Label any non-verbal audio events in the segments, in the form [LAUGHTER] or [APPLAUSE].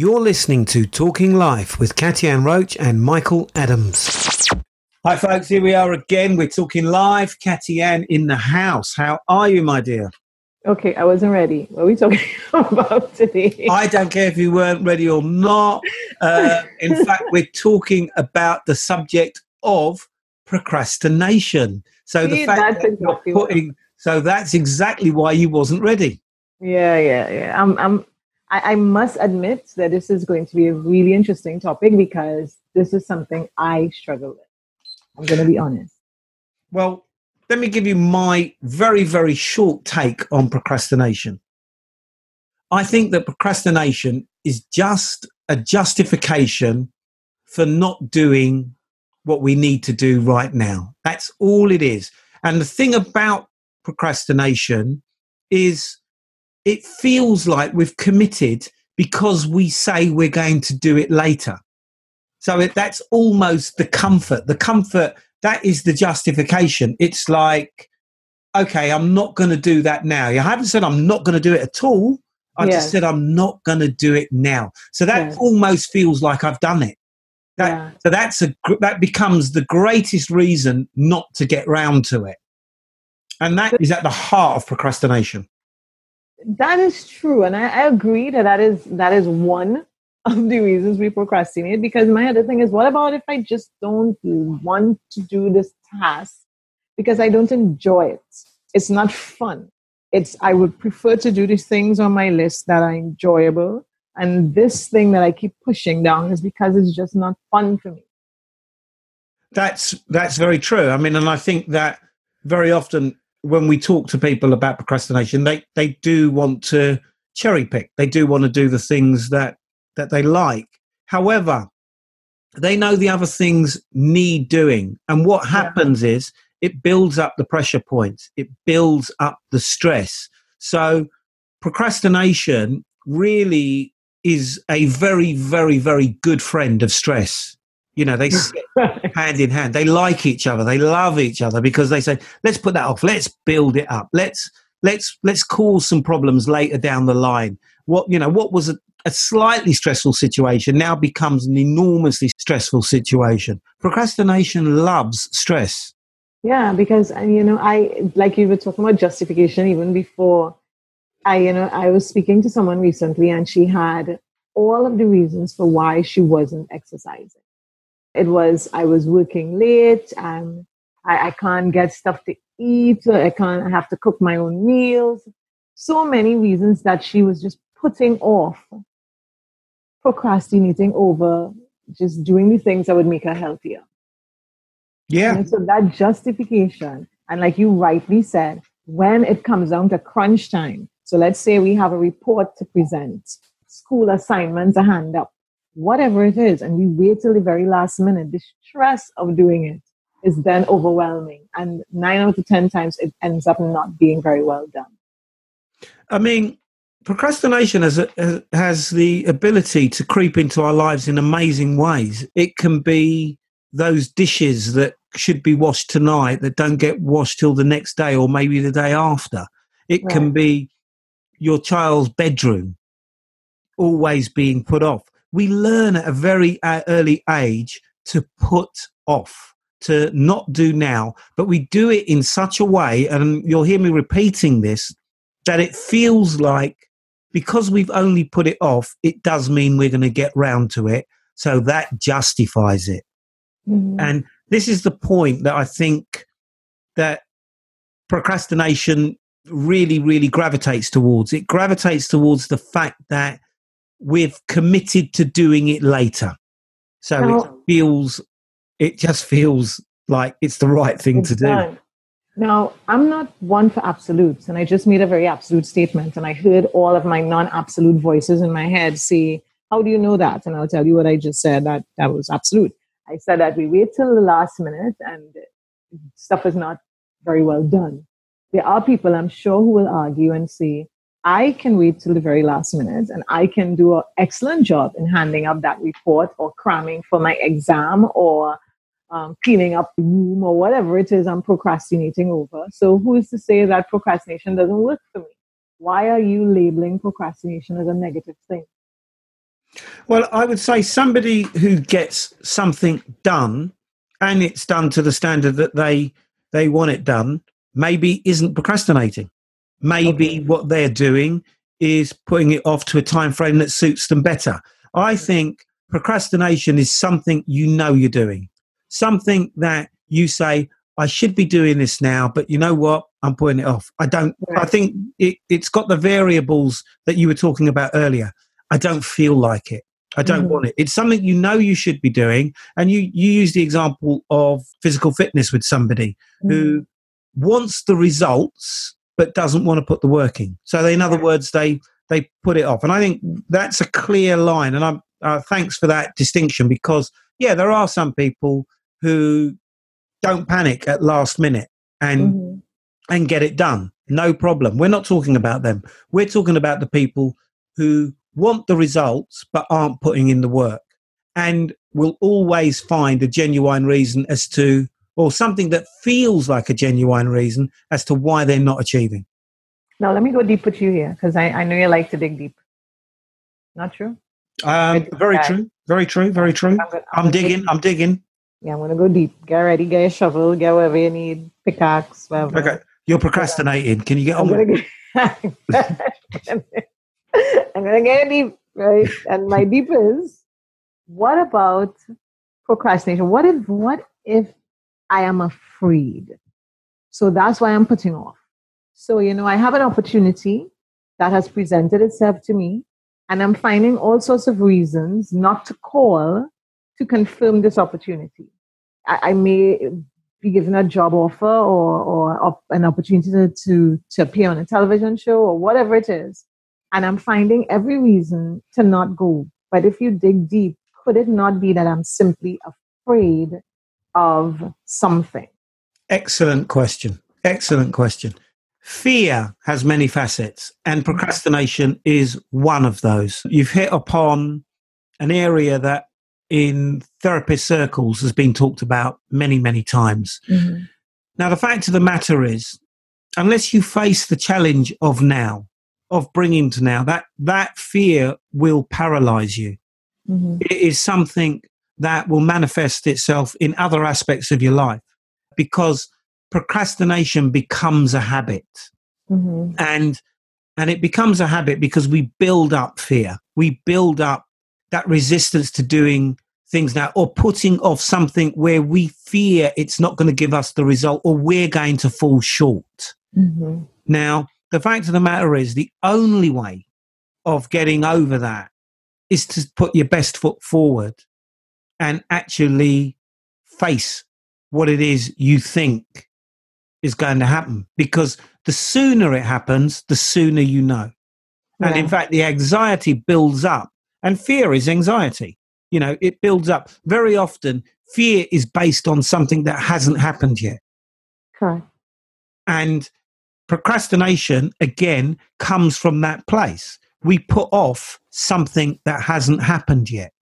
You're listening to Talking Life with Katyann Roach and Michael Adams. Hi, folks. Here we are again. We're talking live. Katyann in the house. How are you, my dear? Okay, I wasn't ready. What are we talking [LAUGHS] about today? I don't care if you weren't ready or not. Uh, in [LAUGHS] fact, we're talking about the subject of procrastination. So See, the fact that exactly you're putting, so that's exactly why you wasn't ready. Yeah, yeah, yeah. I'm, I'm, I, I must admit that this is going to be a really interesting topic because this is something I struggle with. I'm going to be honest. Well, let me give you my very, very short take on procrastination. I think that procrastination is just a justification for not doing what we need to do right now. That's all it is. And the thing about procrastination is it feels like we've committed because we say we're going to do it later. So it, that's almost the comfort. The comfort that is the justification. It's like, okay, I'm not going to do that now. I haven't said I'm not going to do it at all. I just said I'm not going to do it now. So that almost feels like I've done it. That, Yeah. So that's a that becomes the greatest reason not to get round to it, and that is at the heart of procrastination. That is true, and I, I agree that that is that is one [LAUGHS] of the reasons we procrastinate. Because my other thing is, what about if I just don't want to do this task because I don't enjoy it? It's not fun. It's I would prefer to do these things on my list that are enjoyable, and this thing that I keep pushing down is because it's just not fun for me. That's that's very true. I mean, and I think that very often when we talk to people about procrastination, they they do want to cherry pick. They do want to do the things that that they like. However, they know the other things need doing, and what Yeah. happens is it builds up the pressure points. It builds up the stress. So procrastination really is a very, very, very good friend of stress. You know, they [LAUGHS] sit hand in hand. They like each other. They love each other because they say, "Let's put that off. Let's build it up. Let's let's let's cause some problems later down the line." What you know, what was a, a slightly stressful situation now becomes an enormously stressful situation. Procrastination loves stress. Yeah, because uh, you know, I like you were talking about justification even before. I you know I was speaking to someone recently, and she had all of the reasons for why she wasn't exercising. It was I was working late, and I, I can't get stuff to eat. I can't. I have to cook my own meals. So many reasons that she was just putting off, procrastinating over just doing the things that would make her healthier. Yeah, And so that justification, and like you rightly said, when it comes down to crunch time, so let's say we have a report to present, school assignments a hand up, whatever it is, and we wait till the very last minute, the stress of doing it is then overwhelming. And nine out of 10 times it ends up not being very well done. I mean, procrastination has, a, has the ability to creep into our lives in amazing ways. It can be those dishes that should be washed tonight that don't get washed till the next day or maybe the day after. It can be your child's bedroom always being put off. We learn at a very uh, early age to put off, to not do now, but we do it in such a way, and you'll hear me repeating this, that it feels like because we've only put it off, it does mean we're going to get round to it. So that justifies it. And this is the point that I think that procrastination really, really gravitates towards. It gravitates towards the fact that we've committed to doing it later. So it feels, it just feels like it's the right thing to It's do. Now, I'm not one for absolutes, and I just made a very absolute statement, and I heard all of my non-absolute voices in my head say, "How do you know that?" And I'll tell you what I just said. That that was absolute. I said that we wait till the last minute, and stuff is not very well done. There are people, I'm sure, who will argue and say, "I can wait till the very last minute, and I can do an excellent job in handing up that report or cramming for my exam or." um, cleaning up the room or whatever it is I'm procrastinating over. So who is to say that procrastination doesn't work for me? Why are you labeling procrastination as a negative thing? Well, I would say somebody who gets something done and it's done to the standard that they they want it done maybe isn't procrastinating. Maybe okay. what they're doing is putting it off to a time frame that suits them better. I think procrastination is something you know you're doing. Something that you say, I should be doing this now, but you know what? I'm putting it off. I don't, I think it, it's got the variables that you were talking about earlier. I don't feel like it. I don't mm-hmm. want it. It's something you know you should be doing. And you, you use the example of physical fitness with somebody mm-hmm. who wants the results, but doesn't want to put the work in. So, they, in other words, they, they put it off. And I think that's a clear line. And I'm, uh, thanks for that distinction because, yeah, there are some people who don't panic at last minute and mm-hmm. and get it done. No problem. We're not talking about them. We're talking about the people who want the results but aren't putting in the work and will always find a genuine reason as to or something that feels like a genuine reason as to why they're not achieving. Now let me go deep with you here because I, I know you like to dig deep. Not true? Um, very true. Very true. Very true. I'm, I'm, I'm digging. I'm digging. Yeah, I'm gonna go deep. Get ready, get a shovel, get whatever you need, pickaxe, whatever. Okay. You're procrastinating. Can you get on I'm with it? [LAUGHS] I'm gonna get deep, right? And my deep is what about procrastination? What if what if I am afraid? So that's why I'm putting off. So, you know, I have an opportunity that has presented itself to me, and I'm finding all sorts of reasons not to call to confirm this opportunity. I, I may be given a job offer or, or an opportunity to, to, to appear on a television show or whatever it is. And I'm finding every reason to not go. But if you dig deep, could it not be that I'm simply afraid of something? Excellent question. Excellent question. Fear has many facets, and procrastination is one of those. You've hit upon an area that in therapist circles has been talked about many, many times. Mm-hmm. Now, the fact of the matter is, unless you face the challenge of now, of bringing to now, that, that fear will paralyze you. Mm-hmm. It is something that will manifest itself in other aspects of your life because procrastination becomes a habit. Mm-hmm. And and it becomes a habit because we build up fear. We build up that resistance to doing things now or putting off something where we fear it's not going to give us the result or we're going to fall short. Mm-hmm. Now, the fact of the matter is, the only way of getting over that is to put your best foot forward and actually face what it is you think is going to happen. Because the sooner it happens, the sooner you know. Yeah. And in fact, the anxiety builds up and fear is anxiety. You know, it builds up. Very often, fear is based on something that hasn't happened yet. Correct. And procrastination, again, comes from that place. We put off something that hasn't happened yet.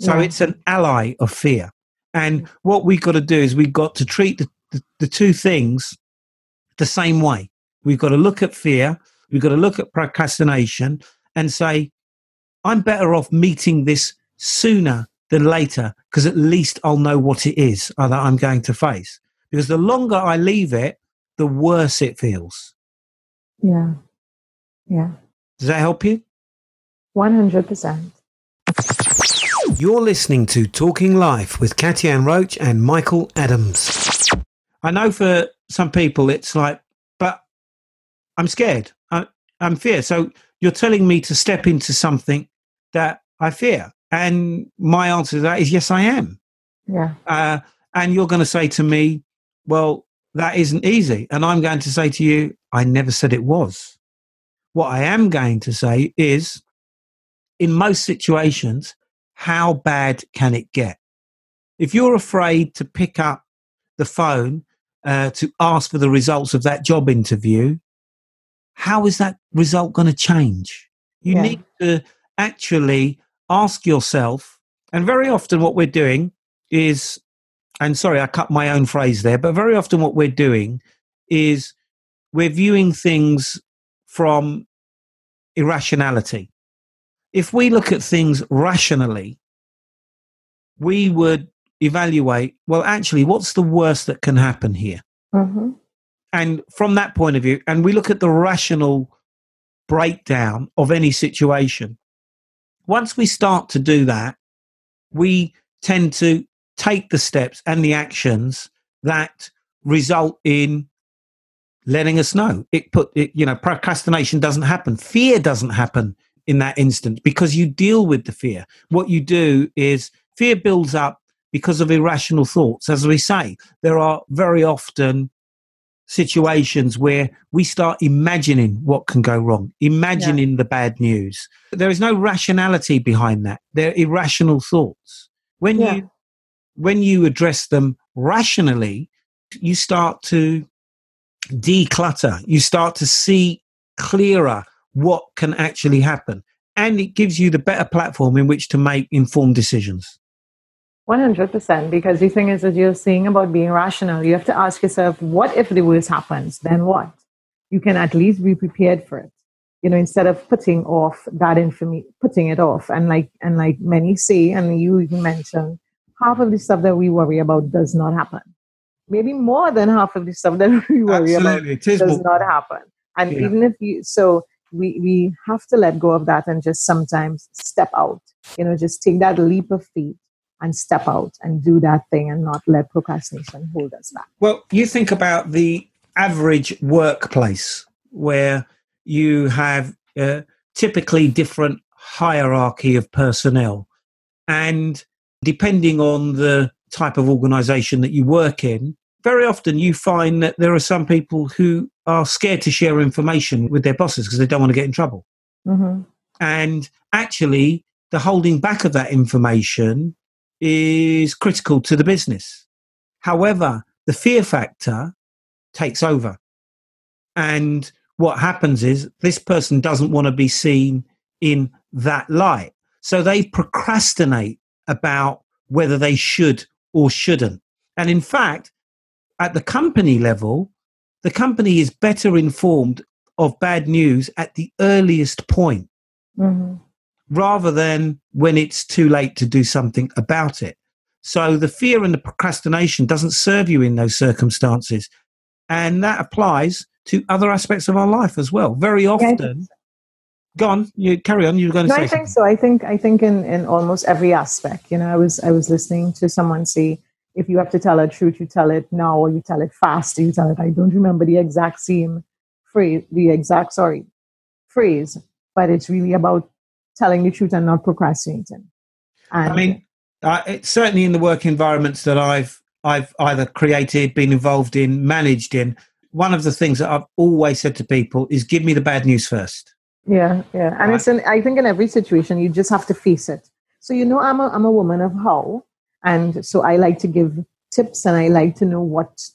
So yeah. it's an ally of fear. And what we've got to do is we've got to treat the, the, the two things the same way. We've got to look at fear, we've got to look at procrastination and say, I'm better off meeting this sooner than later because at least I'll know what it is that I'm going to face. Because the longer I leave it, the worse it feels. Yeah. Yeah. Does that help you? 100%. You're listening to Talking Life with Katyann Roach and Michael Adams. I know for some people it's like, but I'm scared. I, I'm fear. So you're telling me to step into something that I fear. And my answer to that is yes, I am. Yeah. Uh, and you're going to say to me, well, that isn't easy. And I'm going to say to you, I never said it was. What I am going to say is, in most situations, how bad can it get? If you're afraid to pick up the phone uh, to ask for the results of that job interview, how is that result going to change? You yeah. need to actually ask yourself, and very often what we're doing is, and sorry, I cut my own phrase there, but very often what we're doing is we're viewing things from irrationality. If we look at things rationally, we would evaluate well, actually, what's the worst that can happen here? Mm-hmm. And from that point of view, and we look at the rational breakdown of any situation, once we start to do that, we tend to take the steps and the actions that result in letting us know it put it you know procrastination doesn't happen fear doesn't happen in that instant because you deal with the fear what you do is fear builds up because of irrational thoughts as we say there are very often situations where we start imagining what can go wrong imagining yeah. the bad news there is no rationality behind that they're irrational thoughts when yeah. you when you address them rationally you start to declutter. You start to see clearer what can actually happen. And it gives you the better platform in which to make informed decisions. 100%. Because the thing is, as you're saying about being rational, you have to ask yourself, what if the worst happens? Then what? You can at least be prepared for it. You know, instead of putting off that information, putting it off. And like, and like many say, and you even mentioned, half of the stuff that we worry about does not happen maybe more than half of the stuff that [LAUGHS] we worry Absolutely. about does not happen. And yeah. even if you, so we, we have to let go of that and just sometimes step out, you know, just take that leap of faith and step out and do that thing and not let procrastination hold us back. Well, you think about the average workplace where you have uh, typically different hierarchy of personnel and depending on the type of organization that you work in, very often you find that there are some people who are scared to share information with their bosses because they don't want to get in trouble. Mm-hmm. And actually, the holding back of that information is critical to the business. However, the fear factor takes over. And what happens is this person doesn't want to be seen in that light. So they procrastinate about whether they should or shouldn't. And in fact, at the company level, the company is better informed of bad news at the earliest point mm-hmm. rather than when it's too late to do something about it. So the fear and the procrastination doesn't serve you in those circumstances. And that applies to other aspects of our life as well. Very often, go on you carry on you are going to no, say i think so i think i think in in almost every aspect you know i was i was listening to someone say if you have to tell a truth you tell it now or you tell it fast you tell it i don't remember the exact same phrase the exact sorry phrase but it's really about telling the truth and not procrastinating and i mean uh, it's certainly in the work environments that i've i've either created been involved in managed in one of the things that i've always said to people is give me the bad news first yeah, yeah, and right. it's in. I think in every situation you just have to face it. So you know, I'm a I'm a woman of how, and so I like to give tips and I like to know what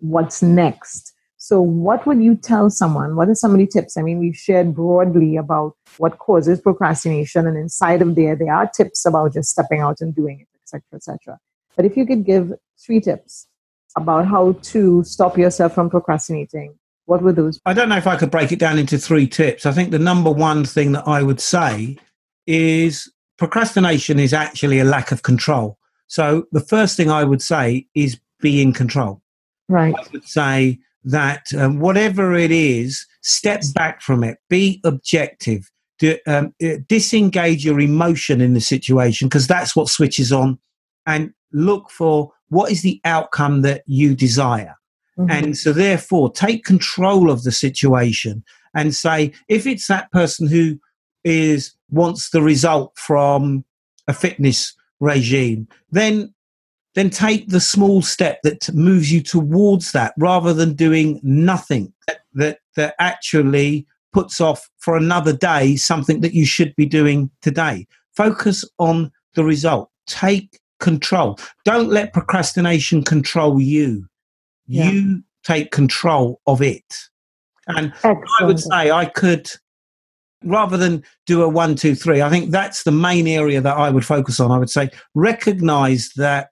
what's next. So what would you tell someone? What are some of the tips? I mean, we've shared broadly about what causes procrastination, and inside of there, there are tips about just stepping out and doing it, etc., etc. But if you could give three tips about how to stop yourself from procrastinating what were those? I don't know if I could break it down into three tips. I think the number one thing that I would say is procrastination is actually a lack of control. So the first thing I would say is be in control. Right. I would say that um, whatever it is, step back from it, be objective, do, um, uh, disengage your emotion in the situation because that's what switches on, and look for what is the outcome that you desire. Mm-hmm. And so, therefore, take control of the situation and say, if it's that person who is wants the result from a fitness regime, then then take the small step that moves you towards that, rather than doing nothing that that, that actually puts off for another day something that you should be doing today. Focus on the result. Take control. Don't let procrastination control you yeah. you take control of it. And Excellent. I would say I could, rather than do a one, two, three, I think that's the main area that I would focus on. I would say recognize that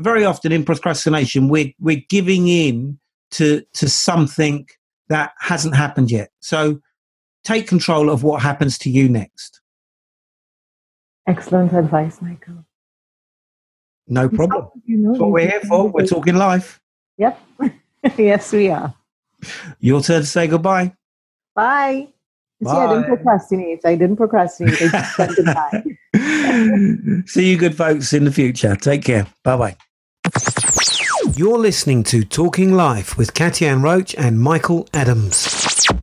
very often in procrastination, we're, we're giving in to, to something that hasn't happened yet. So take control of what happens to you next. Excellent advice, Michael. No problem. You know, That's what we're here for. We're talking life. Yep. [LAUGHS] yes, we are. Your turn to say goodbye. Bye. You See, I didn't procrastinate. I didn't procrastinate. I just goodbye. [LAUGHS] See you good folks in the future. Take care. Bye bye. You're listening to Talking Life with Kathy Ann Roach and Michael Adams.